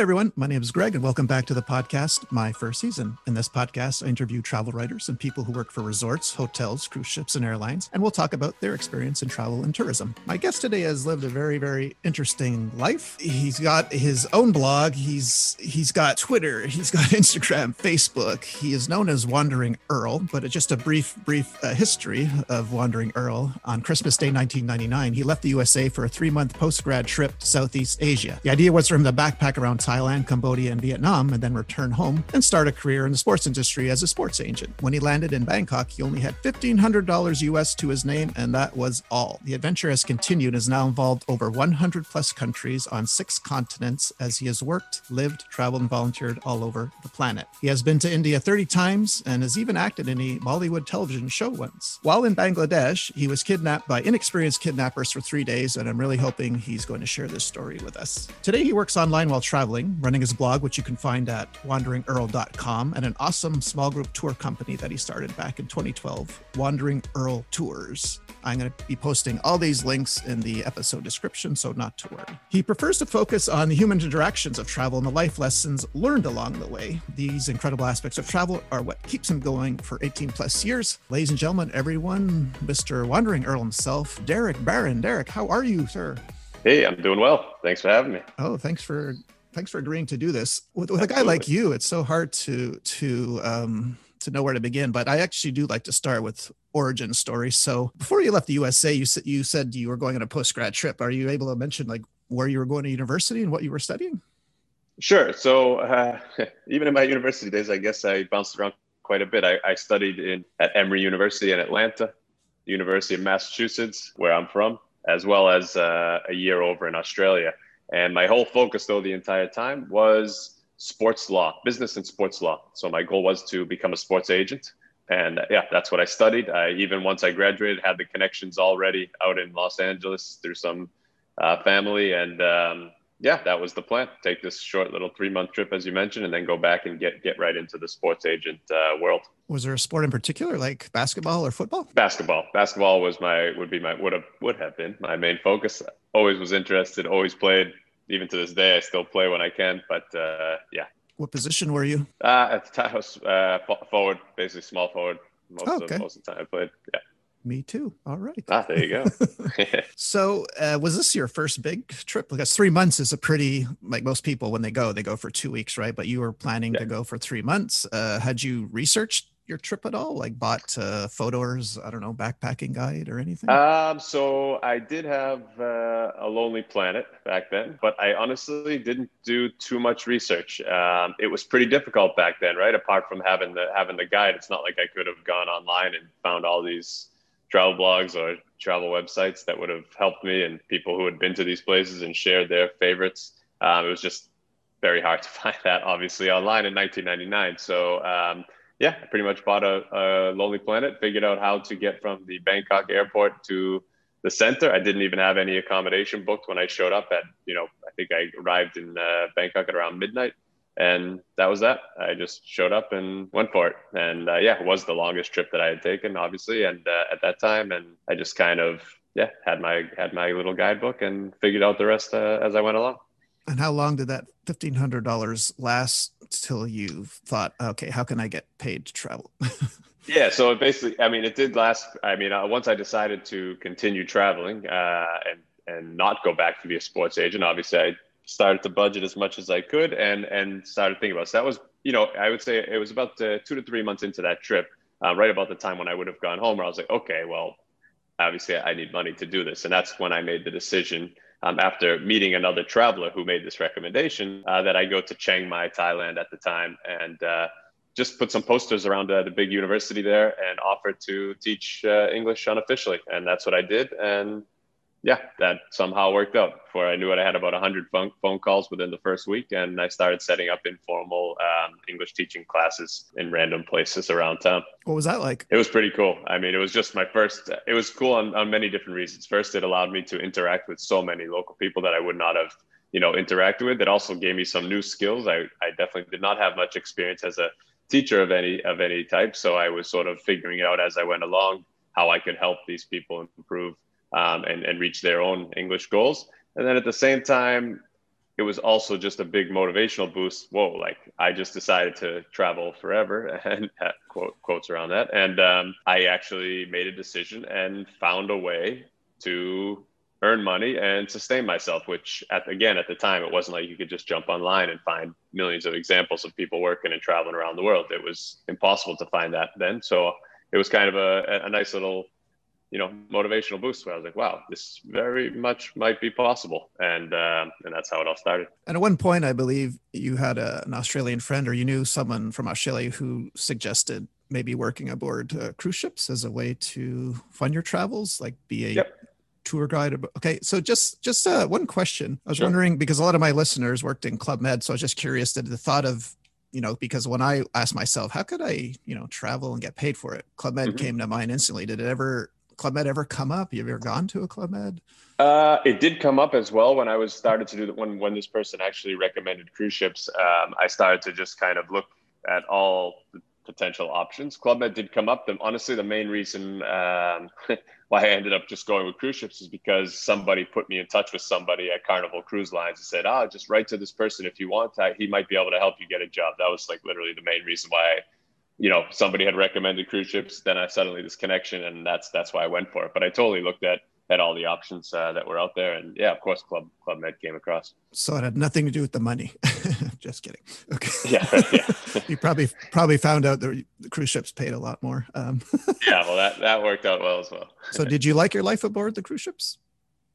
Hi, everyone. My name is Greg, and welcome back to the podcast, My First Season. In this podcast, I interview travel writers and people who work for resorts, hotels, cruise ships, and airlines, and we'll talk about their experience in travel and tourism. My guest today has lived a very, very interesting life. He's got his own blog. He's he's got Twitter. He's got Instagram, Facebook. He is known as Wandering Earl. But just a brief, brief uh, history of Wandering Earl. On Christmas Day, 1999, he left the USA for a three-month post-grad trip to Southeast Asia. The idea was for him to backpack around Thailand, Cambodia, and Vietnam, and then return home and start a career in the sports industry as a sports agent. When he landed in Bangkok, he only had $1,500 US to his name, and that was all. The adventure has continued and is now involved over 100 plus countries on six continents as he has worked, lived, traveled, and volunteered all over the planet. He has been to India 30 times and has even acted in a Bollywood television show once. While in Bangladesh, he was kidnapped by inexperienced kidnappers for three days, and I'm really hoping he's going to share this story with us. Today, he works online while traveling, running his blog, which you can find at wanderingearl.com, and an awesome small group tour company that he started back in 2012, Wandering Earl Tours. I'm going to be posting all these links in the episode description, so not to worry. He prefers to focus on the human interactions of travel and the life lessons learned along the way. These incredible aspects of travel are what keeps him going for 18 plus years. Ladies and gentlemen, everyone, Mr. Wandering Earl himself, Derek Baron. Derek, how are you, sir? Hey, I'm doing well. Thanks for having me. Oh, thanks for thanks for agreeing to do this. With, with a guy like you, it's so hard to to um to know where to begin, but I actually do like to start with origin story. So before you left the USA, you said you said you were going on a post grad trip. Are you able to mention like where you were going to university and what you were studying? Sure. So uh, even in my university days, I guess I bounced around quite a bit. I, I studied in at Emory University in Atlanta, University of Massachusetts, where I'm from, as well as uh, a year over in Australia. And my whole focus, though, the entire time was sports law, business and sports law. So my goal was to become a sports agent. And uh, yeah, that's what I studied. I even once I graduated, had the connections already out in Los Angeles through some uh, family. And um, yeah, that was the plan. Take this short little three month trip, as you mentioned, and then go back and get get right into the sports agent uh, world. Was there a sport in particular, like basketball or football? Basketball. Basketball was my would be my would have would have been my main focus. Always was interested. Always played even to this day, I still play when I can. But uh, yeah. What position were you? Uh, at the time, I was uh, forward, basically small forward. Most, oh, okay. of, most of the time I played. Yeah. Me too. All right. Ah, there you go. so, uh, was this your first big trip? Because three months is a pretty, like most people, when they go, they go for two weeks, right? But you were planning yeah. to go for three months. Uh, had you researched your trip at all? Like bought uh, photos, I don't know, backpacking guide or anything? Um, so I did have uh, a Lonely Planet back then, but I honestly didn't do too much research. Um, it was pretty difficult back then, right? Apart from having the having the guide, it's not like I could have gone online and found all these travel blogs or travel websites that would have helped me and people who had been to these places and shared their favorites. Um, it was just very hard to find that, obviously, online in 1999. So um, yeah, I pretty much bought a, a Lonely Planet, figured out how to get from the Bangkok airport to the center. I didn't even have any accommodation booked when I showed up at, you know, I think I arrived in uh, Bangkok at around midnight. And that was that. I just showed up and went for it. And uh, yeah, it was the longest trip that I had taken, obviously. And uh, at that time, and I just kind of, yeah, had my had my little guidebook and figured out the rest uh, as I went along. And how long did that fifteen hundred dollars last till you thought, okay, how can I get paid to travel? yeah, so basically, I mean, it did last. I mean, uh, once I decided to continue traveling uh, and and not go back to be a sports agent, obviously, I started to budget as much as I could and and started thinking about. So that was, you know, I would say it was about two to three months into that trip, uh, right about the time when I would have gone home, where I was like, okay, well, obviously, I need money to do this, and that's when I made the decision um, after meeting another traveler who made this recommendation uh, that I go to Chiang Mai, Thailand at the time, and uh, just put some posters around uh, the big university there and offered to teach uh, English unofficially. And that's what I did. And yeah, that somehow worked out. Before I knew it, I had about 100 phone, phone calls within the first week, and I started setting up informal um, English teaching classes in random places around town. What was that like? It was pretty cool. I mean, it was just my first, it was cool on, on many different reasons. First, it allowed me to interact with so many local people that I would not have, you know, interacted with. It also gave me some new skills. I, I definitely did not have much experience as a teacher of any of any type. So I was sort of figuring out as I went along how I could help these people improve um, and, and reach their own English goals. And then at the same time, it was also just a big motivational boost. Whoa, like I just decided to travel forever and quote quotes around that. And um, I actually made a decision and found a way to earn money and sustain myself, which at, again, at the time, it wasn't like you could just jump online and find millions of examples of people working and traveling around the world. It was impossible to find that then. So it was kind of a, a nice little you know motivational boost where I was like, wow, this very much might be possible, and uh, and that's how it all started. And at one point, I believe you had a, an Australian friend, or you knew someone from Australia who suggested maybe working aboard uh, cruise ships as a way to fund your travels, like be a yep. tour guide. Okay, so just just uh, one question. I was sure. wondering because a lot of my listeners worked in Club Med, so I was just curious that the thought of you know, because when I asked myself, how could I, you know, travel and get paid for it? Club Med mm-hmm. came to mind instantly. Did it ever Club Med ever come up? You ever gone to a Club Med? Uh, it did come up as well when I was started to do that. When when this person actually recommended cruise ships, um, I started to just kind of look at all the potential options. Club Med did come up. The, honestly, the main reason um, why I ended up just going with cruise ships is because somebody put me in touch with somebody at Carnival Cruise Lines and said, "Ah, just write to this person if you want. To, he might be able to help you get a job." That was like literally the main reason why. I, you know somebody had recommended cruise ships then i suddenly this connection and that's that's why i went for it. But i totally looked at at all the options uh, that were out there. And yeah of course club club med came across. So it had nothing to do with the money. Just kidding. Okay. Yeah, yeah. you probably probably found out the, the cruise ships paid a lot more um, yeah well that that worked out well as well. So did you like your life aboard the cruise ships?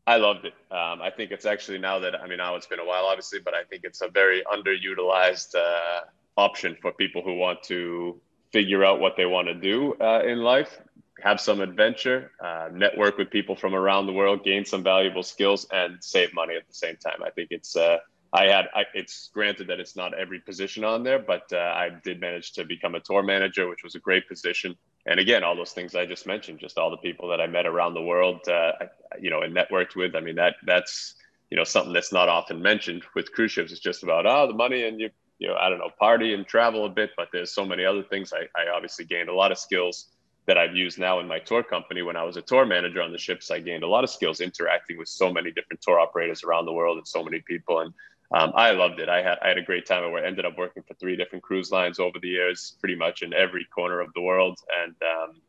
I loved it. Um, I think it's actually now that I mean now it's been a while, obviously, but I think it's a very underutilized uh, option for people who want to figure out what they want to do uh, in life, have some adventure, uh, network with people from around the world, gain some valuable skills, and save money at the same time. I think it's. Uh, I had. I, it's granted that it's not every position on there, but uh, I did manage to become a tour manager, which was a great position. And again, all those things I just mentioned, just all the people that I met around the world, uh, you know, and networked with. I mean, that that's you know something that's not often mentioned with cruise ships. It's just about oh the money and you you know, I don't know, party and travel a bit, but there's so many other things. I, I obviously gained a lot of skills that I've used now in my tour company. When I was a tour manager on the ships, I gained a lot of skills interacting with so many different tour operators around the world and so many people. And um, I loved it. I had I had a great time. I ended up working for three different cruise lines over the years, pretty much in every corner of the world. And um,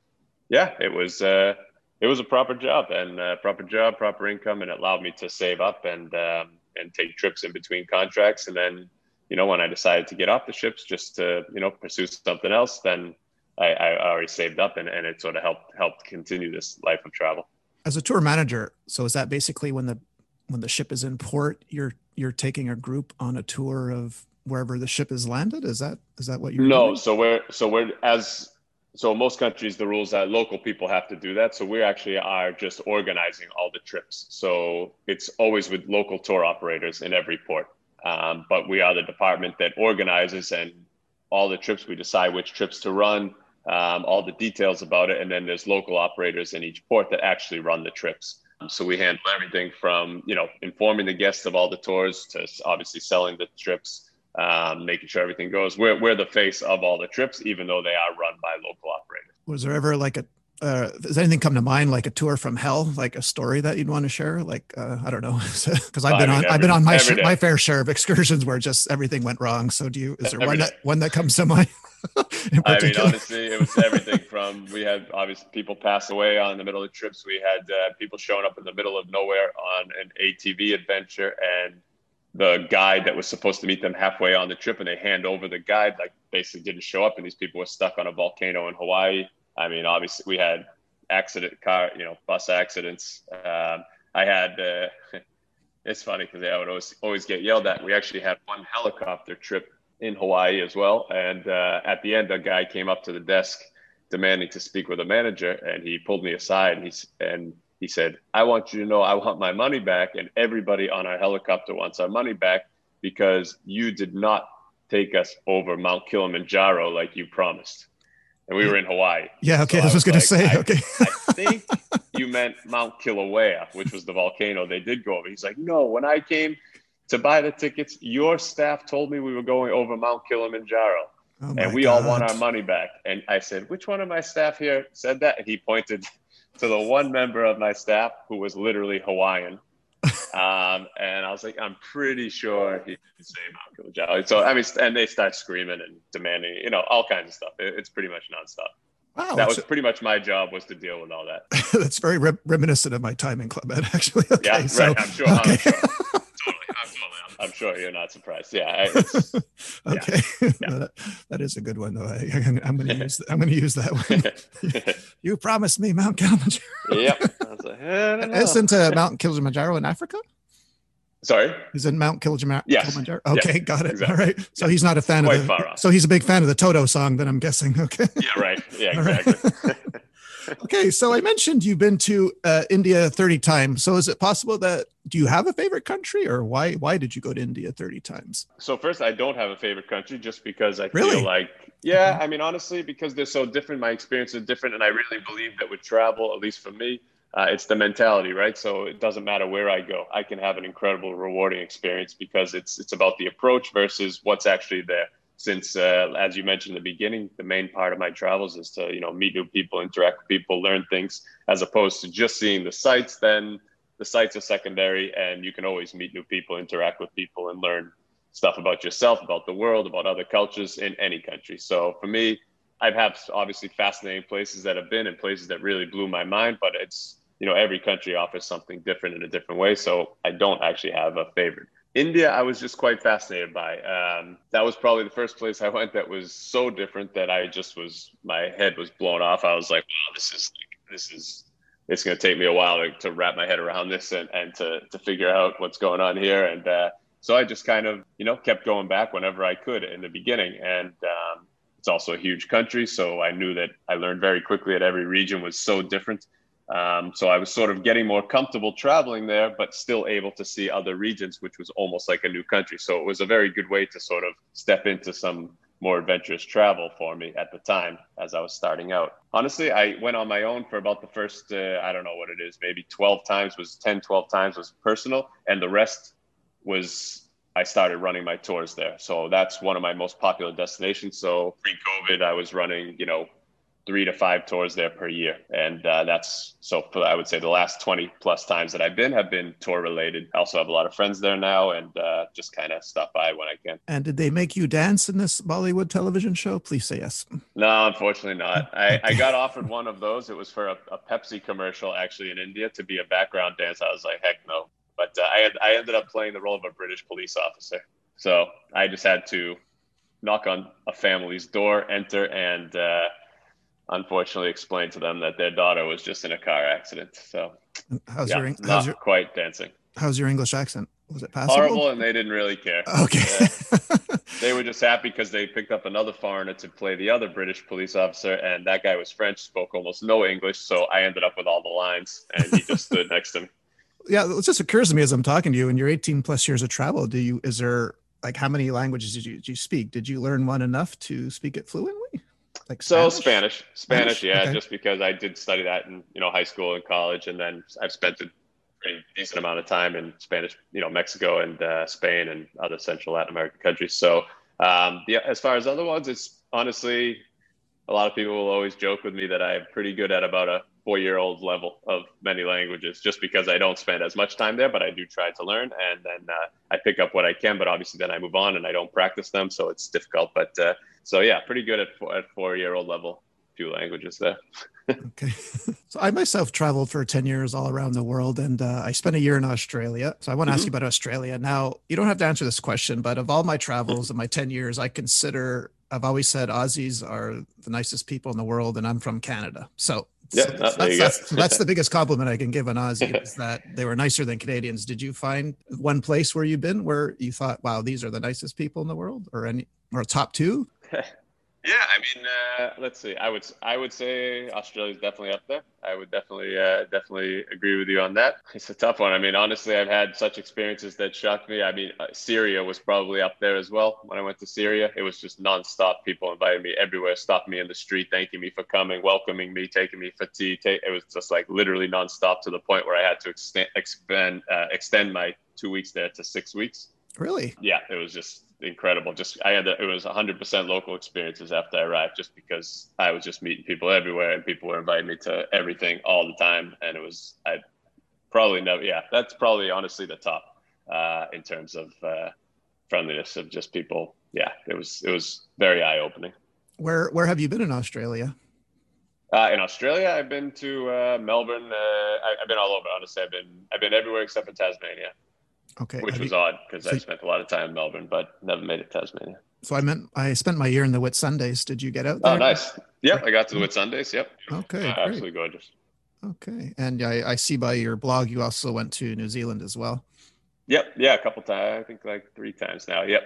yeah, it was uh, it was a proper job and uh, proper job, proper income, and it allowed me to save up and um, and take trips in between contracts, and then you know, when I decided to get off the ships just to, you know, pursue something else, then I, I already saved up and, and it sort of helped helped continue this life of travel. As a tour manager, so is that basically when the when the ship is in port, you're you're taking a group on a tour of wherever the ship is landed? Is that is that what you're No, doing? so we're so we're as so most countries the rules that local people have to do that so we actually are just organizing all the trips so it's always with local tour operators in every port um, but we are the department that organizes and all the trips. We decide which trips to run, um, all the details about it, and then there's local operators in each port that actually run the trips. So we handle everything from you know informing the guests of all the tours to obviously selling the trips, um, making sure everything goes. We're we're the face of all the trips, even though they are run by local operators. Was there ever like a uh, does anything come to mind like a tour from hell like a story that you'd want to share? Like uh, i don't know because i've been on i've been on my sh- my fair share of excursions where just everything went wrong so do you is there every one day. that one that comes to mind i mean honestly it was everything from we had obviously people pass away on the middle of trips. We had uh, people showing up in the middle of nowhere on an atv adventure and the guide that was supposed to meet them halfway on the trip and they hand over the guide like basically didn't show up and these people were stuck on a volcano in hawaii I mean, obviously we had accident car, you know, bus accidents. Um, I had, uh, it's funny because I would always, always get yelled at. We actually had one helicopter trip in Hawaii as well. And uh, at the end, a guy came up to the desk demanding to speak with a manager and he pulled me aside and he, and he said, I want you to know I want my money back. And everybody on our helicopter wants our money back because you did not take us over Mount Kilimanjaro like you promised and we were in Hawaii. Yeah, okay. So I was, was going like, to say, I, okay. I think you meant Mount Kilauea, which was the volcano they did go over. He's like, no, when I came to buy the tickets, your staff told me we were going over Mount Kilimanjaro. Oh and we God. all want our money back. And I said, which one of my staff here said that? And he pointed to the one member of my staff who was literally Hawaiian. Um, and I was like, I'm pretty sure he can say Mount Kilimanjaro. So I mean, and they start screaming and demanding, you know, all kinds of stuff. It, it's pretty much nonstop. Wow, that was pretty much my job was to deal with all that. that's very re- reminiscent of my time in Club Med, actually. Okay, yeah, so, right. I'm sure. Okay. I'm sure. totally. I'm, totally, I'm, sure you're not surprised. Yeah. okay. Yeah. that, that is a good one, though. I, am going to use. I'm going to use that one. you promised me Mount Kilimanjaro. yep. Like, Isn't uh, Mount Kilimanjaro in Africa? Sorry, he's in Mount Kilimanjaro. Yes. Kilimanjaro. Okay, yes, got it. Exactly. All right. So he's not a fan Quite of the. So he's a big fan of the Toto song. Then I'm guessing. Okay. Yeah. Right. Yeah. Exactly. Right. okay, so I mentioned you've been to uh, India 30 times. So is it possible that do you have a favorite country, or why why did you go to India 30 times? So first, I don't have a favorite country, just because I really? feel like yeah, okay. I mean honestly, because they're so different, my experience is different, and I really believe that with travel, at least for me, uh, it's the mentality, right? So it doesn't matter where I go, I can have an incredible, rewarding experience because it's it's about the approach versus what's actually there. Since, uh, as you mentioned in the beginning, the main part of my travels is to you know meet new people, interact with people, learn things, as opposed to just seeing the sites. Then the sites are secondary, and you can always meet new people, interact with people, and learn stuff about yourself, about the world, about other cultures in any country. So for me, I've had obviously fascinating places that have been and places that really blew my mind, but it's you know every country offers something different in a different way. So i don't actually have a favorite. India i was just quite fascinated by. Um, that was probably the first place i went that was so different that i just was my head was blown off. I was like wow this is like this is it's going to take me a while to, to, wrap my head around this and, and to, to figure out what's going on here. And uh, so i just kind of you know kept going back whenever i could in the beginning. And um, it's also a huge country. So i knew that i learned very quickly that every region was so different um, so I was sort of getting more comfortable traveling there, but still able to see other regions, which was almost like a new country. So it was a very good way to sort of step into some more adventurous travel for me at the time as I was starting out. Honestly, I went on my own for about the first, uh, I don't know what it is, maybe 12 times was 10, 12 times was personal. And the rest was, I started running my tours there. So that's one of my most popular destinations. So pre COVID, I was running, you know, three to five tours there per year. And uh, that's so I would say the last 20 plus times that I've been have been tour related. I also have a lot of friends there now and uh, just kind of stop by when I can. And did they make you dance in this Bollywood television show? Please say yes. No, unfortunately not. I, I got offered one of those. It was for a, a, Pepsi commercial actually in India to be a background dance. I was like, heck no. But uh, I, had, I ended up playing the role of a British police officer. So I just had to knock on a family's door, enter, and uh, unfortunately explained to them that their daughter was just in a car accident. So how's yeah, your how's not your, quite dancing? How's your English accent? Was it passable? Horrible, and they didn't really care. Okay. Yeah. they were just happy because they picked up another foreigner to play the other British police officer, and that guy was French, spoke almost no English, so I ended up with all the lines, and he just stood next to me. Yeah, it just occurs to me as I'm talking to you, in your 18 plus years of travel, do you is there like how many languages did you, did you speak? Did you learn one enough to speak it fluently? Like so Spanish, Spanish, Spanish? yeah, okay. just because I did study that in you know high school and college, and then I've spent a pretty decent amount of time in Spanish, you know, Mexico and uh, Spain and other Central Latin American countries. So um, yeah, as far as other ones, it's honestly a lot of people will always joke with me that I'm pretty good at about a four year old level of many languages just because I don't spend as much time there, but I do try to learn and then uh, I pick up what I can, but obviously then I move on and I don't practice them. So it's difficult. But uh, so yeah, pretty good at four, at four year old level. Few languages there. okay. So I myself traveled for 10 years all around the world and uh, I spent a year in Australia. So I want to mm-hmm. ask you about Australia. Now, you don't have to answer this question, but of all my travels in my 10 years, I consider I've always said Aussies are the nicest people in the world and I'm from Canada. So yeah, so that's, that's, that's, that's, the biggest compliment I can give an Aussie is that they were nicer than Canadians. Did you find one place where you've been where you thought, wow, these are the nicest people in the world or any, or top two? Yeah, I mean, uh, let's see. I would I would say Australia is definitely up there. I would definitely uh, definitely agree with you on that. It's a tough one. I mean, honestly, I've had such experiences that shocked me. I mean, uh, Syria was probably up there as well. When I went to Syria, it was just nonstop. People invited me everywhere, stopped me in the street, thanking me for coming, welcoming me, taking me for tea. Take, it was just like literally nonstop to the point where I had to extend expand uh, extend my two weeks there to six weeks. Really? Yeah, it was just incredible. Just I had it was 100% local experiences after I arrived, just because I was just meeting people everywhere and people were inviting me to everything all the time, and it was I probably no. Yeah, that's probably honestly the top uh, in terms of uh, friendliness of just people. Yeah, it was it was very eye opening. Where where have you been in Australia? Uh, in Australia, I've been to uh, Melbourne. Uh, I, have been all over. Honestly, I've been I've been everywhere except for Tasmania. Okay. Which was odd because so I spent a lot of time in Melbourne, but never made it to Tasmania. So I meant I spent my year in the Whitsundays. Did you get out oh, there? Oh, nice. Yep, I got to the Whitsundays. Yep. Okay. absolutely gorgeous. Okay, and I, I see by your blog you also went to New Zealand as well. Yep. Yeah, a couple times. I think like three times now. Yep.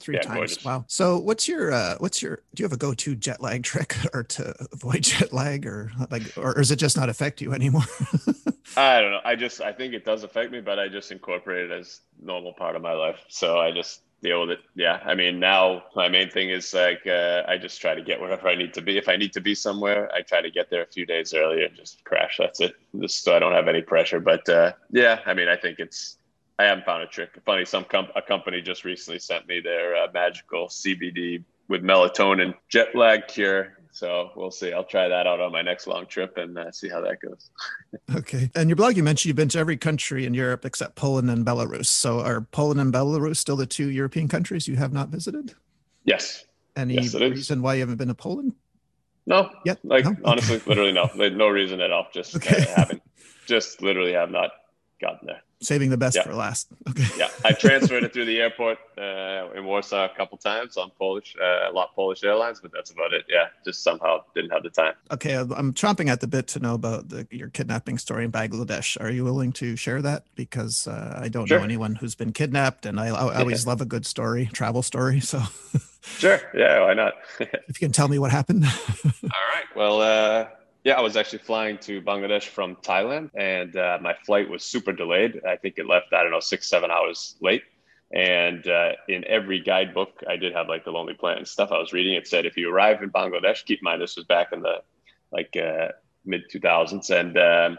Three yeah, times. Gorgeous. Wow. So what's your uh what's your do you have a go-to jet lag trick or to avoid jet lag or like or, or does it just not affect you anymore? I don't know. I just I think it does affect me, but I just incorporate it as normal part of my life. So I just deal with it. Yeah. I mean, now my main thing is like uh, I just try to get wherever I need to be. If I need to be somewhere, I try to get there a few days earlier and just crash. That's it. Just so I don't have any pressure. But uh, yeah, I mean, I think it's I haven't found a trick. Funny, some a company just recently sent me their uh, magical CBD with melatonin jet lag cure. So we'll see. I'll try that out on my next long trip and uh, see how that goes. okay. And your blog, you mentioned you've been to every country in Europe except Poland and Belarus. So are Poland and Belarus still the two European countries you have not visited? Yes. Any yes, reason why you haven't been to Poland? No. Yet? Like no? honestly, okay. literally no. Like, no reason at all. Just okay. haven't. Just literally have not gotten there saving the best yeah. for last. Okay. Yeah, I transferred it through the airport uh, in Warsaw a couple times on Polish, uh, a LOT Polish Airlines, but that's about it. Yeah, just somehow didn't have the time. Okay, I'm chomping at the bit to know about the, your kidnapping story in Bangladesh. Are you willing to share that? Because uh, I don't sure. know anyone who's been kidnapped, and I, I always love a good story, travel story. So. sure. Yeah. Why not? if you can tell me what happened. All right. Well. Yeah, I was actually flying to Bangladesh from Thailand, and uh, my flight was super delayed. I think it left, I don't know, six, seven hours late. And uh, in every guidebook, I did have like the Lonely Planet stuff I was reading. It said if you arrive in Bangladesh, keep in mind this was back in the like uh, mid 2000s, and um,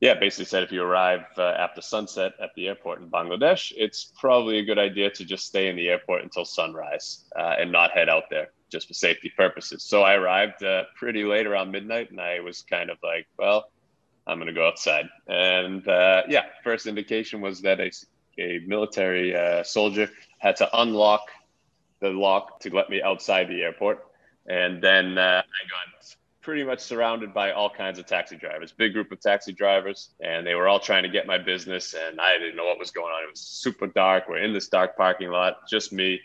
yeah, basically said if you arrive uh, after sunset at the airport in Bangladesh, it's probably a good idea to just stay in the airport until sunrise uh, and not head out there just for safety purposes. So I arrived uh, pretty late around midnight, and I was kind of like, well, I'm going to go outside. And uh, yeah, first indication was that a, a military uh, soldier had to unlock the lock to let me outside the airport. And then uh, I got pretty much surrounded by all kinds of taxi drivers, big group of taxi drivers, and they were all trying to get my business. And I didn't know what was going on. It was super dark. We're in this dark parking lot, just me.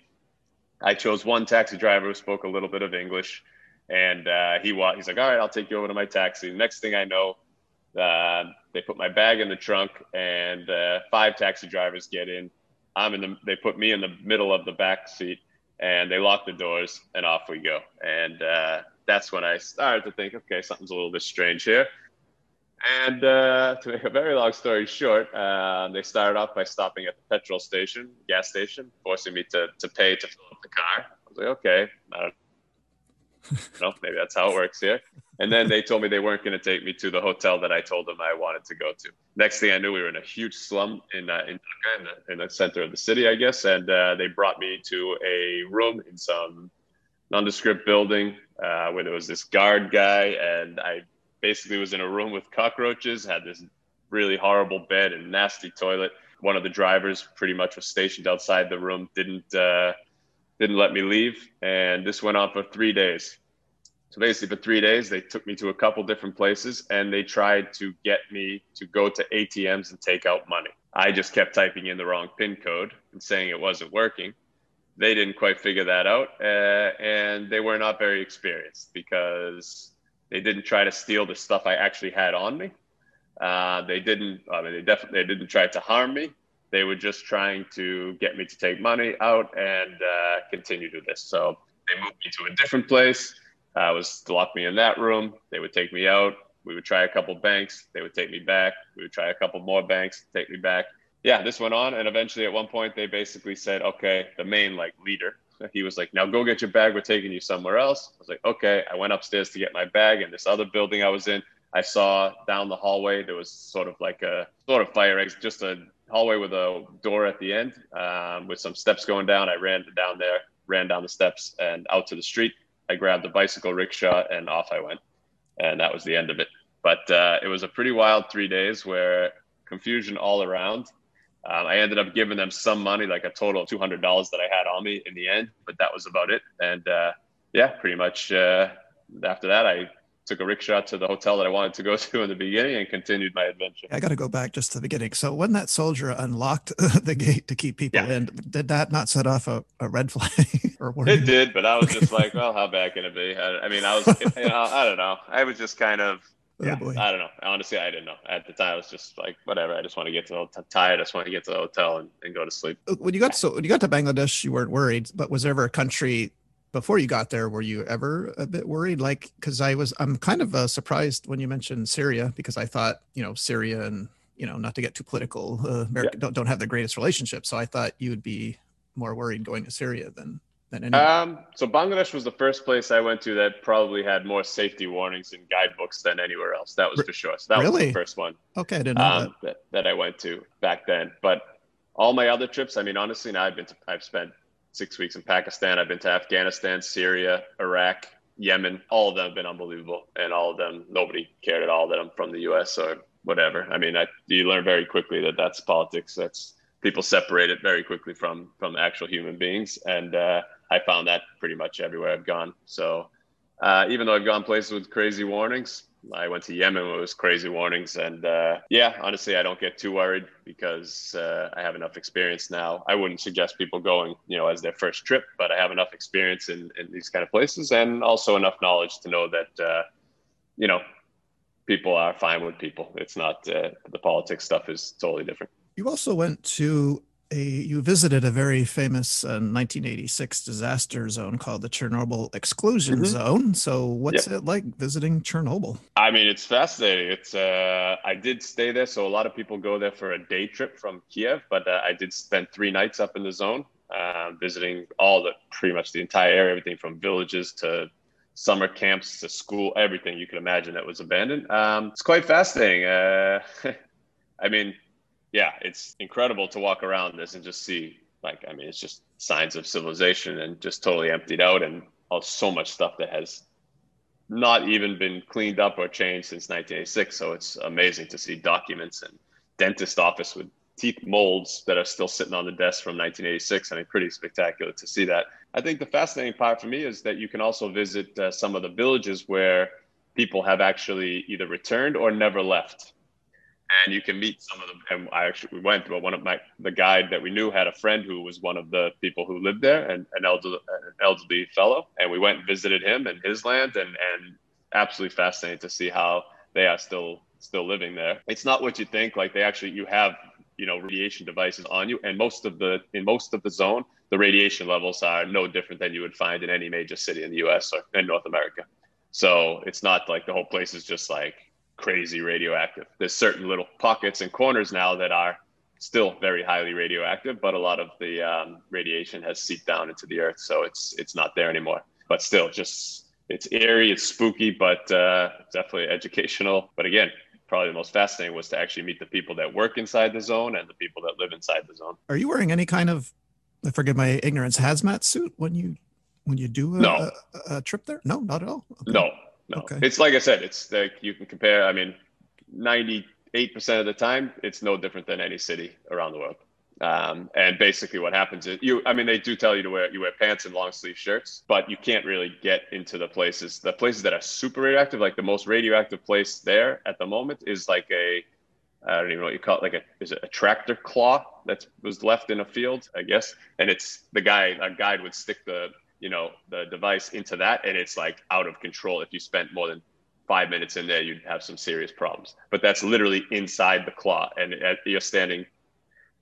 I chose one taxi driver who spoke a little bit of English, and uh, he he's like, "All right, I'll take you over to my taxi." Next thing I know, uh, they put my bag in the trunk, and uh, five taxi drivers get in. I'm in the. They put me in the middle of the back seat, and they lock the doors, and off we go. And uh, that's when I started to think, okay, something's a little bit strange here. And uh, to make a very long story short, uh, they started off by stopping at the petrol station, gas station, forcing me to, to pay to fill up the car. I was like, okay, I don't know, maybe that's how it works here. And then they told me they weren't going to take me to the hotel that I told them I wanted to go to. Next thing I knew, we were in a huge slum in uh, in Dhaka, in the, in the center of the city, I guess. And uh, they brought me to a room in some nondescript building uh, where there was this guard guy, and I basically was in a room with cockroaches, had this really horrible bed and nasty toilet. One of the drivers pretty much was stationed outside the room, didn't uh, didn't let me leave, and this went on for three days. So basically, for three days, they took me to a couple different places, and they tried to get me to go to ATMs and take out money. I just kept typing in the wrong PIN code and saying it wasn't working. They didn't quite figure that out, uh, and they were not very experienced because they didn't try to steal the stuff I actually had on me. Uh, they didn't. I mean, they definitely they didn't try to harm me. They were just trying to get me to take money out and uh, continue to this. So they moved me to a different place. Uh, was to lock me in that room. They would take me out. We would try a couple banks. They would take me back. We would try a couple more banks. Take me back. Yeah, this went on, and eventually, at one point, they basically said, "Okay, the main like leader, he was like, now go get your bag. We're taking you somewhere else. I was like, okay. I went upstairs to get my bag. And this other building I was in, I saw down the hallway, there was sort of like a sort of fire exit, just a hallway with a door at the end um, with some steps going down. I ran down there, ran down the steps and out to the street. I grabbed the bicycle rickshaw and off I went. And that was the end of it. But uh, it was a pretty wild three days where confusion all around. Um, I ended up giving them some money, like a total of two hundred dollars that I had on me in the end, but that was about it. And uh, yeah, pretty much uh, after that, I took a rickshaw to the hotel that I wanted to go to in the beginning and continued my adventure. I got to go back just to the beginning. So when that soldier unlocked the gate to keep people yeah. in, did that not set off a, a red flag or what It did, but I was just like, well, how bad can it be? I, I mean, I was, you know, I don't know. I was just kind of, oh, yeah, I don't know. Honestly, I didn't know. At the time, I was just like, whatever. I just want to get to the hotel. Tired. I just want to get to the hotel and, and go to sleep. When you got so when you got to Bangladesh, you weren't worried. But was there ever a country before you got there, were you ever a bit worried? Like, because I was, I'm kind of uh, surprised when you mentioned Syria because I thought, you know, Syria and you know, not to get too political, uh, America yeah. don't don't have the greatest relationship. So I thought you would be more worried going to Syria than. Um, so Bangladesh was the first place I went to that probably had more safety warnings in guidebooks than anywhere else. That was for sure. So that really? was the first one. Okay, I didn't know um, that. that. that I went to back then. But all my other trips, I mean, honestly, now I've been to, I've spent six weeks in Pakistan. I've been to Afghanistan, Syria, Iraq, Yemen. All of them have been unbelievable, and all of them nobody cared at all that I'm from the U.S. or whatever. I mean, I, you learn very quickly that that's politics. That's people separate it very quickly from from actual human beings, and uh, I found that pretty much everywhere I've gone. So uh, even though I've gone places with crazy warnings, I went to Yemen with crazy warnings, and uh, yeah, honestly, I don't get too worried because uh, I have enough experience now. I wouldn't suggest people going, you know, as their first trip, but I have enough experience in, in these kind of places, and also enough knowledge to know that, uh, you know, people are fine with people. It's not uh, the politics stuff is totally different. You also went to a you visited a very famous uh, 1986 disaster zone called the Chernobyl exclusion mm-hmm. zone. So what's yep. it like visiting Chernobyl? I mean, it's fascinating. It's uh, I did stay there, so a lot of people go there for a day trip from Kiev, but uh, I did spend three nights up in the zone, uh, visiting all the pretty much the entire area, everything from villages to summer camps to school, everything you could imagine that was abandoned. Um, it's quite fascinating. Uh, I mean, yeah, it's incredible to walk around this and just see like I mean it's just signs of civilization and just totally emptied out and all so much stuff that has not even been cleaned up or changed since 1986. So it's amazing to see documents and dentist office with teeth molds that are still sitting on the desk from 1986. I mean, pretty spectacular to see that. I think the fascinating part for me is that you can also visit uh, some of the villages where people have actually either returned or never left and you can meet some of them. And I actually we went, but one of my the guide that we knew had a friend who was one of the people who lived there, and an elderly, an elderly fellow, and we went and visited him and his land, and and absolutely fascinating to see how they are still still living there. It's not what you think. Like they actually, you have you know radiation devices on you, and most of the in most of the zone, the radiation levels are no different than you would find in any major city in the U.S. or in North America. So it's not like the whole place is just like crazy radioactive. There's certain little pockets and corners now that are still very highly radioactive, but a lot of the um, radiation has seeped down into the earth, so it's it's not there anymore. But still, just it's eerie, it's spooky, but uh, definitely educational. But again, probably the most fascinating was to actually meet the people that work inside the zone and the people that live inside the zone. Are you wearing any kind of, I forgive my ignorance, hazmat suit when you when you do a, no. a, a trip there? No, not at all. Okay. No, no. Okay. It's like I said, it's like you can compare. I mean, 98% of the time, it's no different than any city around the world. Um, and basically, what happens is you. I mean, they do tell you to wear you wear pants and long sleeve shirts, but you can't really get into the places. The places that are super radioactive, like the most radioactive place there at the moment, is like a I don't even know what you call it, like a is it a tractor claw that was left in a field, I guess. And it's the guy, a guide would stick the you know the device into that and it's like out of control. If you spent more than five minutes in there you'd have some serious problems. But that's literally inside the claw and you're standing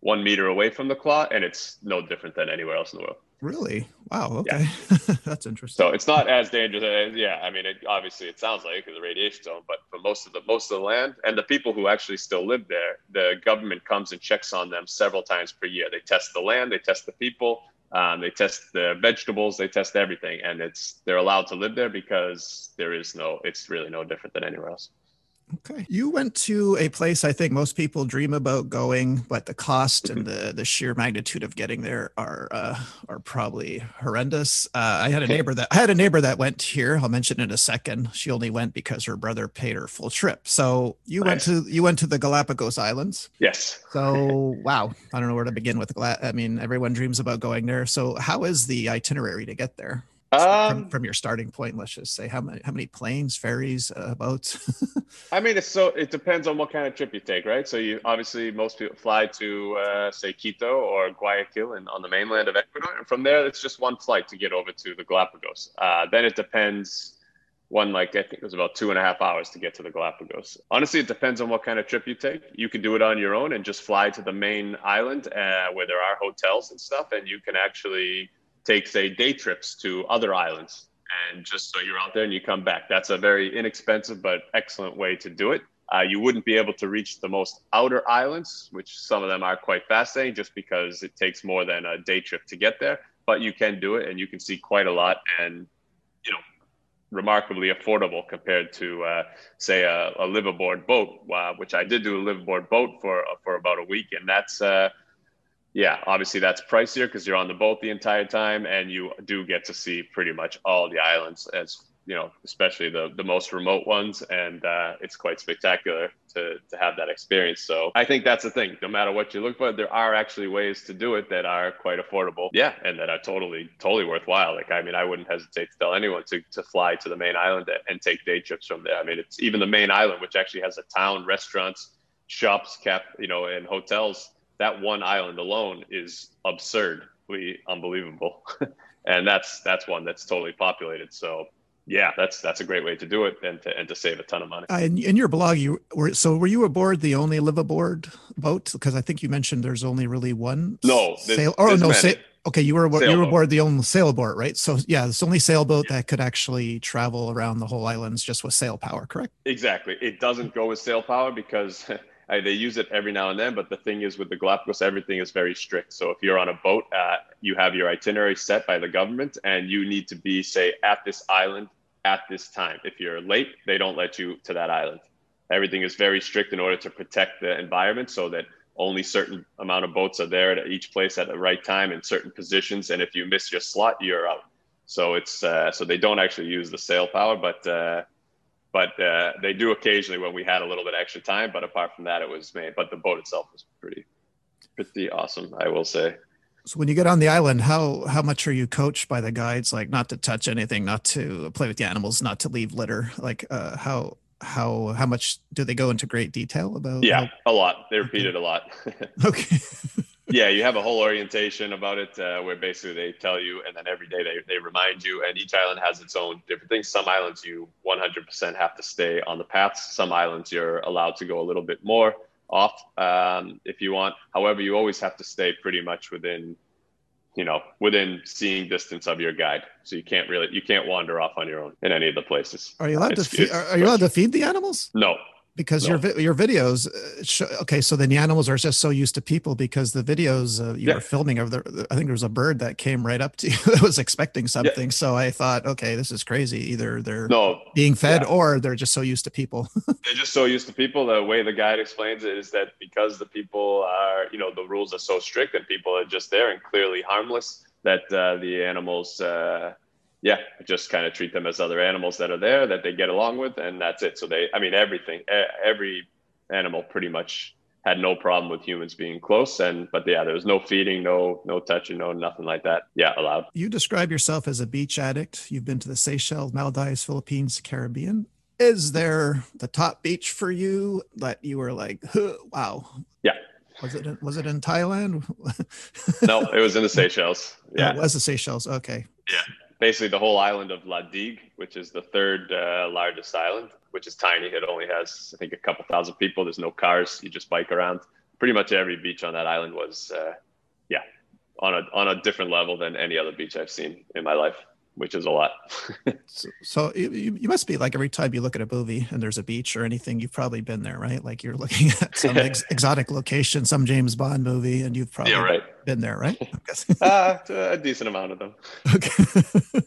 one meter away from the claw and it's no different than anywhere else in the world. Really? Wow okay. Yeah. that's interesting. So it's not as dangerous as, yeah i mean it, obviously it sounds like the radiation zone but for most of the most of the land and the people who actually still live there the government comes and checks on them several times per year. They test the land they test the people um, they test the vegetables, they test everything, and it's they're allowed to live there because there is no. It's really no different than anywhere else. Okay. You went to a place I think most people dream about going, but the cost and the the sheer magnitude of getting there are uh, are probably horrendous. Uh, I had a neighbor that I had a neighbor that went here. I'll mention in a second. She only went because her brother paid her full trip. So you nice. went to you went to the Galapagos Islands. Yes. So wow, I don't know where to begin with. Gla- I mean, everyone dreams about going there. So how is the itinerary to get there? Um, from, from, your starting point let's just say how many how many planes ferries uh, boats? I mean it's so it depends on what kind of trip you take right? So you obviously most people fly to uh, say quito or guayaquil and on the mainland of ecuador and from there it's just one flight to get over to the galapagos. Uh, then it depends one like i think it was about two and a half hours to get to the galapagos. Honestly it depends on what kind of trip you take. You can do it on your own and just fly to the main island uh, where there are hotels and stuff and you can actually take say day trips to other islands. And just so you're out there and you come back that's a very inexpensive but excellent way to do it. Uh, you wouldn't be able to reach the most outer islands which some of them are quite fascinating just because it takes more than a day trip to get there. But you can do it and you can see quite a lot and you know remarkably affordable compared to uh, say a, a live aboard boat uh, which i did do a live aboard boat for for about a week. And that's uh, yeah, obviously that's pricier because you're on the boat the entire time, and you do get to see pretty much all the islands, as you know, especially the the most remote ones, and uh, it's quite spectacular to to have that experience. So I think that's the thing. No matter what you look for, there are actually ways to do it that are quite affordable. Yeah, and that are totally totally worthwhile. Like I mean, I wouldn't hesitate to tell anyone to to fly to the main island and take day trips from there. I mean, it's even the main island, which actually has a town, restaurants, shops, cap, you know, and hotels that one island alone is absurdly unbelievable. and that's that's one that's totally populated. So yeah, that's that's a great way to do it and to and to save a ton of money. Uh, in, in your blog, you were so were you aboard the only live aboard boat? Because I think you mentioned there's only really one. No, sail. Oh no, sa- okay, you were sailboat. you were aboard the only sailboat, right? So yeah, it's only sailboat yeah. that could actually travel around the whole islands just with sail power, correct? Exactly. It doesn't go with sail power because Uh, they use it every now and then, but the thing is with the Galapagos, everything is very strict. So if you're on a boat, uh, you have your itinerary set by the government, and you need to be, say, at this island at this time. If you're late, they don't let you to that island. Everything is very strict in order to protect the environment, so that only certain amount of boats are there at each place at the right time in certain positions. And if you miss your slot, you're out. So it's uh, so they don't actually use the sail power, but uh, but uh, they do occasionally when we had a little bit extra time. But apart from that, it was made. But the boat itself was pretty, pretty awesome, I will say. So when you get on the island, how how much are you coached by the guides? Like not to touch anything, not to play with the animals, not to leave litter. Like uh, how how how much do they go into great detail about? Yeah, how- a lot. They repeat it a lot. okay. yeah, you have a whole orientation about it uh, where basically they tell you, and then every day they, they remind you. And each island has its own different things. Some islands you 100% have to stay on the paths. Some islands you're allowed to go a little bit more off um, if you want. However, you always have to stay pretty much within, you know, within seeing distance of your guide. So you can't really you can't wander off on your own in any of the places. Are you allowed it's, to feed, are you allowed to feed the animals? No, because no. your your videos uh, show, okay so then the animals are just so used to people because the videos uh, you yeah. were filming of the i think there was a bird that came right up to you that was expecting something yeah. so i thought okay this is crazy either they're no, being fed yeah. or they're just so used to people they're just so used to people the way the guide explains it is that because the people are you know the rules are so strict and people are just there and clearly harmless that uh, the animals uh, yeah, just kind of treat them as other animals that are there that they get along with, and that's it. So they, I mean, everything, every animal pretty much had no problem with humans being close and but yeah there was no feeding no no touching no nothing like that. Yeah allowed. You describe yourself as a beach addict. You've been to the seychelles maldives philippines caribbean. Is there the top beach for you that you were like huh, wow yeah. Was it in, was it in thailand? No it was in the seychelles. Yeah. oh, it was the seychelles okay. Yeah basically the whole island of La Digue, which is the third uh, largest island, which is tiny. It only has, I think, a couple thousand people. There's no cars. You just bike around. Pretty much every beach on that island was, uh, yeah, on a on a different level than any other beach I've seen in my life which is a lot. so, so you, you must be like every time you look at a movie and there's a beach or anything, you've probably been there, right? Like you're looking at some ex- exotic location, some James Bond movie, and you've probably yeah, right. Been there, right? uh, a decent amount of them. Okay.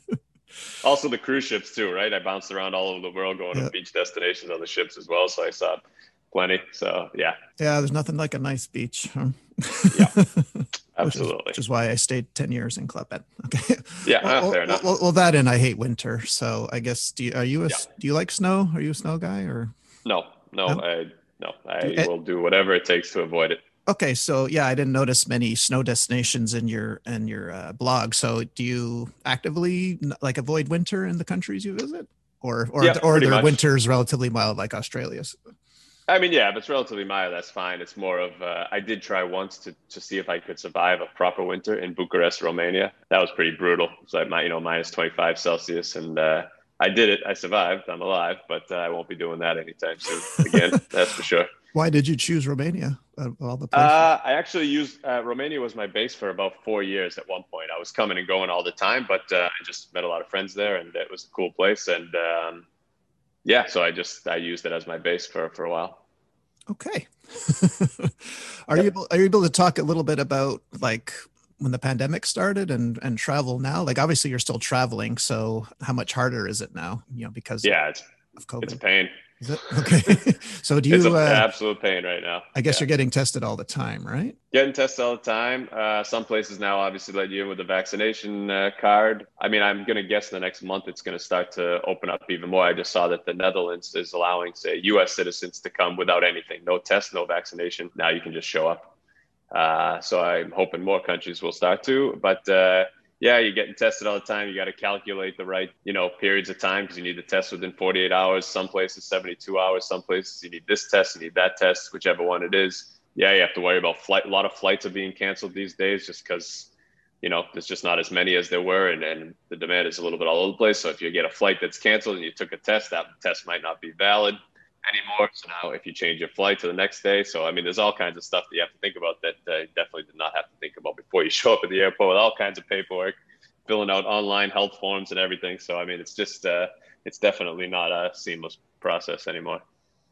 also the cruise ships too, right? I bounced around all over the world going to beach destinations on the ships as well, so I saw plenty. So yeah. Yeah, there's nothing like a nice beach. Huh? Yeah. Absolutely. Which is, which is, why I stayed 10 years in Club Okay. Yeah, well, fair enough. Well, well, that and I hate winter. So I guess, do you, are you a, yeah. do you like snow? Are you a snow guy or? No, no, no? I, no, I do, will do whatever it takes to avoid it. Okay. So yeah, I didn't notice many snow destinations in your, in your uh, blog. So do you actively like avoid winter in the countries you visit? Or, or, yeah, or their winters relatively mild like Australia's? I mean, yeah, if it's relatively mild, that's fine. It's more of uh, I did try once to, to see if I could survive a proper winter in Bucharest, Romania. That was pretty brutal. So like my you know minus 25 Celsius, and uh, I did it. I survived. I'm alive, but uh, I won't be doing that anytime soon again. that's for sure. Why did you choose Romania? all the uh, I actually used uh, Romania was my base for about four years. At one point, I was coming and going all the time, but uh, I just met a lot of friends there, and it was a cool place. And um, yeah, so I just I used it as my base for for a while. Okay. are you able are you able to talk a little bit about like when the pandemic started and and travel now? Like obviously you're still traveling, so how much harder is it now? You know, because yeah, it's of COVID. It's a pain. It okay? so do you? It's an uh, absolute pain right now. I guess yeah. you're getting tested all the time, right? Getting tested all the time. Uh, some places now obviously let you in with a vaccination uh, card. I mean, I'm going to guess the next month it's going to start to open up even more. I just saw that the Netherlands is allowing, say, U.S. citizens to come without anything, no test, no vaccination. Now you can just show up. Uh, so I'm hoping more countries will start to, but uh, yeah, you're getting tested all the time. You got to calculate the right, you know, periods of time because you need to test within 48 hours. Some places 72 hours. Some places you need this test, you need that test, whichever one it is. Yeah, you have to worry about flight. A lot of flights are being canceled these days just because, you know, there's just not as many as there were, and, and the demand is a little bit all over the place. So if you get a flight that's canceled and you took a test, that test might not be valid anymore. So now, if you change your flight to the next day, so I mean, there's all kinds of stuff that you have to think about that uh, definitely did not have to think about before you show up at the airport with all kinds of paperwork, filling out online health forms and everything. So I mean, it's just uh, it's definitely not a seamless process anymore.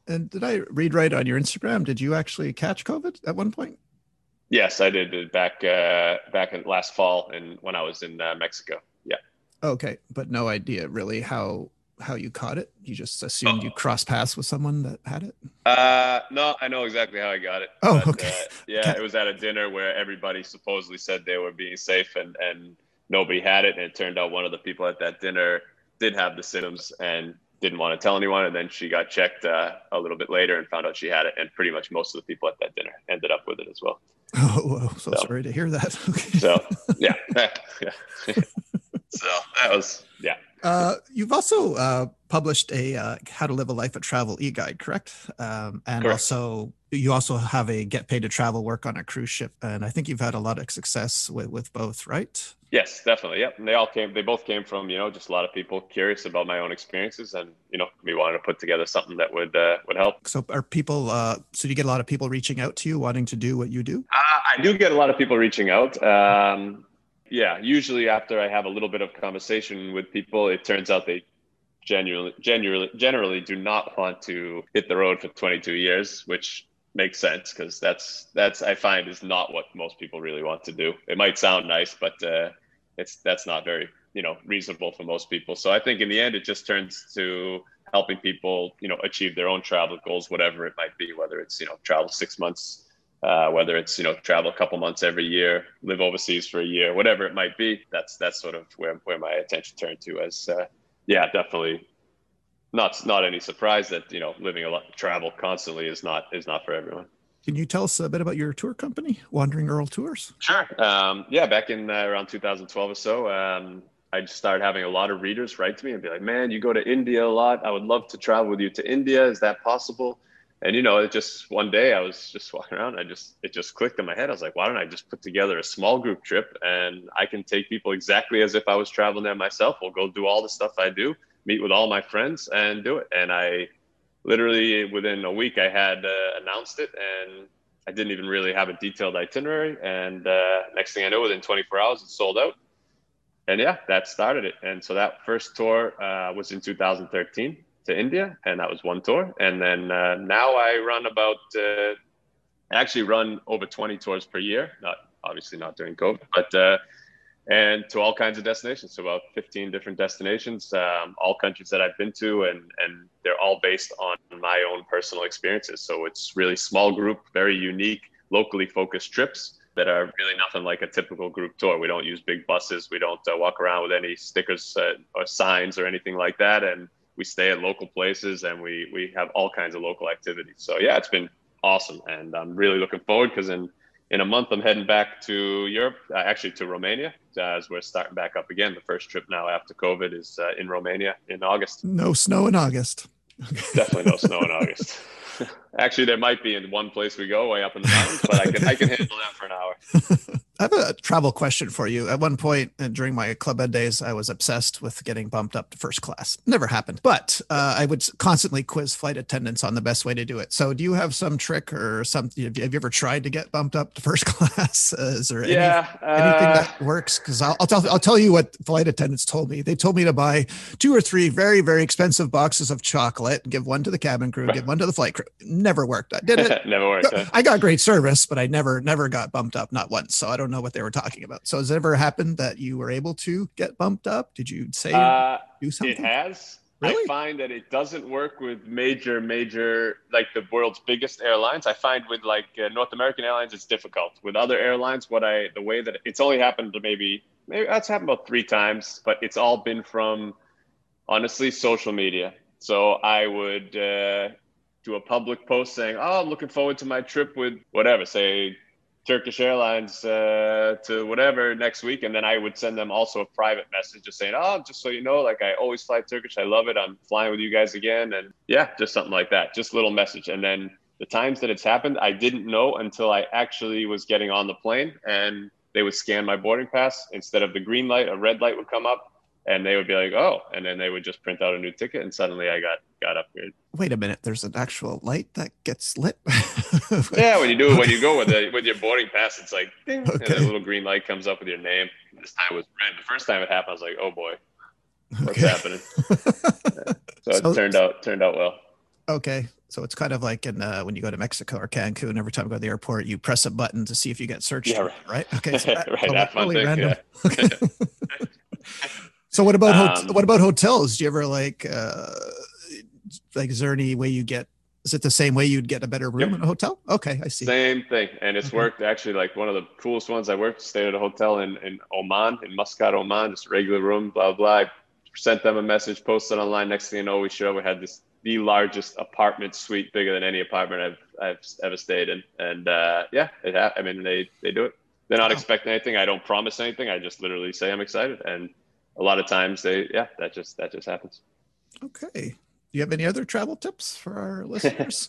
And did I read right on your Instagram? Did you actually catch COVID at one point? Yes, I did back uh, back in last fall and when I was in uh, Mexico. Yeah. Okay, but no idea really how how you caught it? You just assumed oh. you crossed paths with someone that had it? Uh, no, I know exactly how I got it. Oh, but, okay. Uh, yeah, it was at a dinner where everybody supposedly said they were being safe and, and nobody had it. And it turned out one of the people at that dinner did have the symptoms and didn't want to tell anyone. And then she got checked uh, a little bit later and found out she had it. And pretty much most of the people at that dinner ended up with it as well. Oh, whoa. so, so sorry to hear that. Okay. So, yeah. yeah. so that was, yeah. Uh, you've also uh, published a uh, "How to Live a Life of Travel" e-guide, correct? Um, and correct. also, you also have a "Get Paid to Travel" work on a cruise ship, and I think you've had a lot of success with, with both, right? Yes, definitely. Yep, and they all came. They both came from you know just a lot of people curious about my own experiences, and you know we wanted to put together something that would uh, would help. So, are people? Uh, so, do you get a lot of people reaching out to you, wanting to do what you do? Uh, I do get a lot of people reaching out. Um, yeah, usually after I have a little bit of conversation with people, it turns out they genuinely, genuinely, generally do not want to hit the road for 22 years, which makes sense because that's that's I find is not what most people really want to do. It might sound nice, but uh, it's that's not very you know reasonable for most people. So I think in the end, it just turns to helping people you know achieve their own travel goals, whatever it might be, whether it's you know travel six months uh, whether it's you know travel a couple months every year, live overseas for a year, whatever it might be. That's that's sort of where where my attention turned to. As uh, yeah, definitely not not any surprise that you know living a lot travel constantly is not is not for everyone. Can you tell us a bit about your tour company, Wandering Earl Tours? Sure. Um, yeah, back in uh, around 2012 or so, um, I just started having a lot of readers write to me and be like, "Man, you go to India a lot. I would love to travel with you to India. Is that possible?" And you know it just one day i was just walking around i just it just clicked in my head. I was like why don't i just put together a small group trip and i can take people exactly as if i was traveling there myself. We'll go do all the stuff i do meet with all my friends and do it. And i literally within a week i had uh, announced it and i didn't even really have a detailed itinerary. And uh, next thing i know within 24 hours it sold out. And yeah that started it. And so that first tour uh, was in 2013 to India, and that was one tour. And then uh, now I run about, uh, actually run over 20 tours per year. Not obviously not during COVID, but uh, and to all kinds of destinations. So about 15 different destinations, um, all countries that I've been to, and and they're all based on my own personal experiences. So it's really small group, very unique, locally focused trips that are really nothing like a typical group tour. We don't use big buses. We don't uh, walk around with any stickers uh, or signs or anything like that. And we stay at local places and we we have all kinds of local activities. So yeah, it's been awesome, and I'm really looking forward because in in a month I'm heading back to Europe, uh, actually to Romania, uh, as we're starting back up again. The first trip now after COVID is uh, in Romania in August. No snow in August. Definitely no snow in August. Actually, there might be in one place we go way up in the mountains, but I can I can handle that for an hour. I have a travel question for you. At one point uh, during my Club Med days, I was obsessed with getting bumped up to first class. Never happened, but uh, I would constantly quiz flight attendants on the best way to do it. So, do you have some trick or something? Have you ever tried to get bumped up to first class? Uh, is there yeah, any, uh, anything that works? Because I'll, I'll tell I'll tell you what flight attendants told me. They told me to buy two or three very very expensive boxes of chocolate, give one to the cabin crew, give one to the flight crew. Never worked. I did it. never worked. Huh? I got great service, but I never never got bumped up, not once. So I don't know what they were talking about. So has it ever happened that you were able to get bumped up? Did you say uh, do something? It has. Really? I find that it doesn't work with major, major, like the world's biggest airlines. I find with like uh, North American Airlines, it's difficult. With other airlines, what I, the way that it's only happened to maybe, maybe that's happened about three times, but it's all been from honestly social media. So I would uh, do a public post saying, "Oh, I'm looking forward to my trip with whatever, say Turkish Airlines uh, to whatever next week, and then I would send them also a private message just saying, "Oh, just so you know, like I always fly Turkish. I love it. I'm flying with you guys again." And yeah, just something like that, just little message. And then the times that it's happened, I didn't know until I actually was getting on the plane, and they would scan my boarding pass instead of the green light, a red light would come up, and they would be like, "Oh," and then they would just print out a new ticket, and suddenly I got got upgraded. Wait a minute, there's an actual light that gets lit. yeah, when you do it, when you go with the with your boarding pass, it's like ding, okay. and a little green light comes up with your name. This time it was red. The first time it happened, I was like, "Oh boy, what's okay. happening?" so, so it turned out turned out well. Okay, so it's kind of like in uh, when you go to Mexico or Cancun. Every time you go to the airport, you press a button to see if you get searched. Yeah, right. right? Okay, so that, right. That fun thing, random. Yeah. Okay. So what about um, what about hotels? Do you ever like uh like is there any way you get is it the same way you'd get a better room yep. in a hotel? Okay, I see. Same thing. And it's okay. worked actually like one of the coolest ones I worked, stayed at a hotel in, in Oman, in Muscat, Oman, just a regular room, blah, blah. I sent them a message, posted online. Next thing you know, we show we had this the largest apartment suite, bigger than any apartment I've I've ever stayed in. And uh, yeah, it ha- I mean they they do it. They're not wow. expecting anything. I don't promise anything. I just literally say I'm excited and a lot of times they yeah that just that just happens okay you have any other travel tips for our listeners?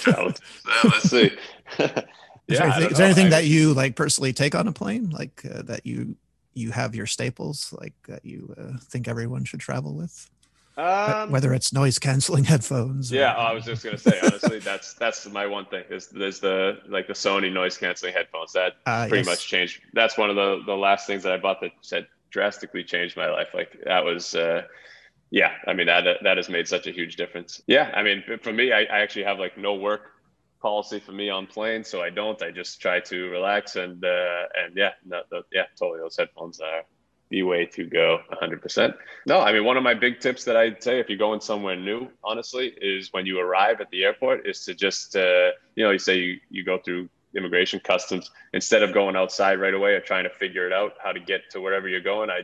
Travel tips. let's see. Yeah, is there anything, is there anything I, that you like personally take on a plane? Like uh, that you you have your staples like that you uh, think everyone should travel with? Um, whether it's noise canceling headphones yeah or, i was just gonna say honestly that's that's my one thing is there's the like the sony noise canceling headphones. That uh, pretty yes. much changed that's one of the the last things that i bought that said drastically changed my life. Like that was, uh, yeah, I mean, that, that has made such a huge difference. Yeah. I mean, for me, I, I actually have like no work policy for me on planes. So I don't, I just try to relax and, uh, and yeah, no, the, yeah, totally. Those headphones are the way to go 100%. No, I mean, one of my big tips that I'd say if you're going somewhere new, honestly, is when you arrive at the airport is to just, uh, you know, you say you, you go through immigration customs instead of going outside right away or trying to figure it out how to get to wherever you're going i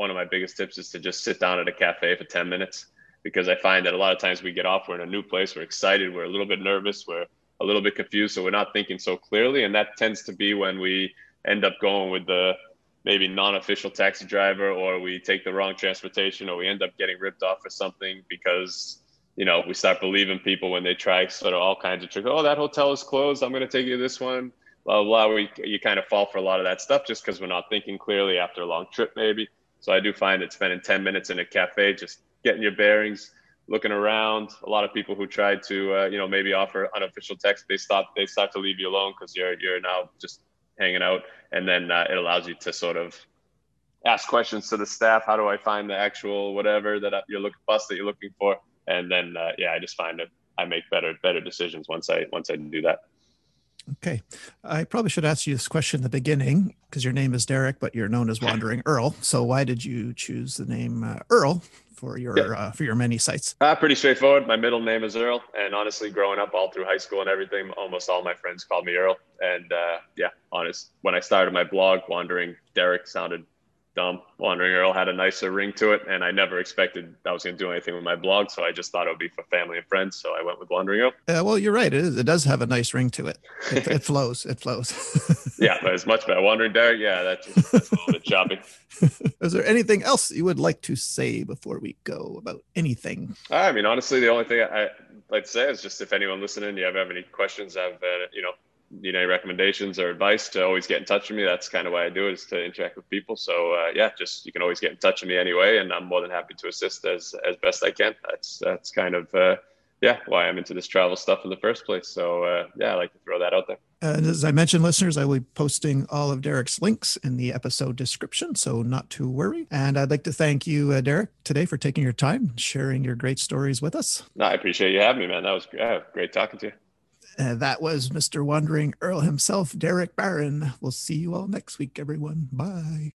one of my biggest tips is to just sit down at a cafe for 10 minutes because i find that a lot of times we get off we're in a new place we're excited we're a little bit nervous we're a little bit confused so we're not thinking so clearly and that tends to be when we end up going with the maybe non-official taxi driver or we take the wrong transportation or we end up getting ripped off for something because you know, we start believing people when they try sort of all kinds of tricks. Oh, that hotel is closed. I'm going to take you to this one. Blah, blah, blah. We, you kind of fall for a lot of that stuff just because we're not thinking clearly after a long trip, maybe. So I do find that spending 10 minutes in a cafe, just getting your bearings, looking around. A lot of people who try to, uh, you know, maybe offer unofficial text, they stop, they start to leave you alone because you're, you're now just hanging out. And then uh, it allows you to sort of ask questions to the staff. How do I find the actual whatever that you're looking bus that you're looking for? and then uh, yeah, I just find that I make better better decisions once I once I do that. Okay. I probably should ask you this question in the beginning because your name is Derek, but you're known as Wandering Earl. So why did you choose the name uh, Earl for your yeah. uh, for your many sites? Uh, pretty straightforward. My middle name is Earl, and honestly, growing up all through high school and everything, almost all my friends called me Earl. And uh, yeah, honest, when I started my blog, Wandering Derek sounded dumb. Wandering Earl had a nicer ring to it, and I never expected I was going to do anything with my blog. So I just thought it would be for family and friends. So I went with Wandering Earl. Uh, well, you're right. It, is, it does have a nice ring to it. It, it flows. It flows. yeah, but it's much better. Wandering Derek, yeah, that's, just, that's a little bit choppy. Is there anything else you would like to say before we go about anything? I mean, honestly, the only thing I, I'd like to say is just if anyone listening, you have, have any questions, I've uh, you know need any recommendations or advice to always get in touch with me. That's kind of why i do it is to interact with people. So uh, yeah just you can always get in touch with me anyway and i'm more than happy to assist as as best i can. That's that's kind of uh, yeah why i'm into this travel stuff in the first place. So uh, yeah i like to throw that out there. And as i mentioned listeners i will be posting all of derek's links in the episode description so not to worry. And i'd like to thank you uh, derek today for taking your time sharing your great stories with us. No, i appreciate you having me man. That was great talking to you uh, that was Mr. Wandering Earl himself, Derek Baron. We'll see you all next week, everyone. Bye.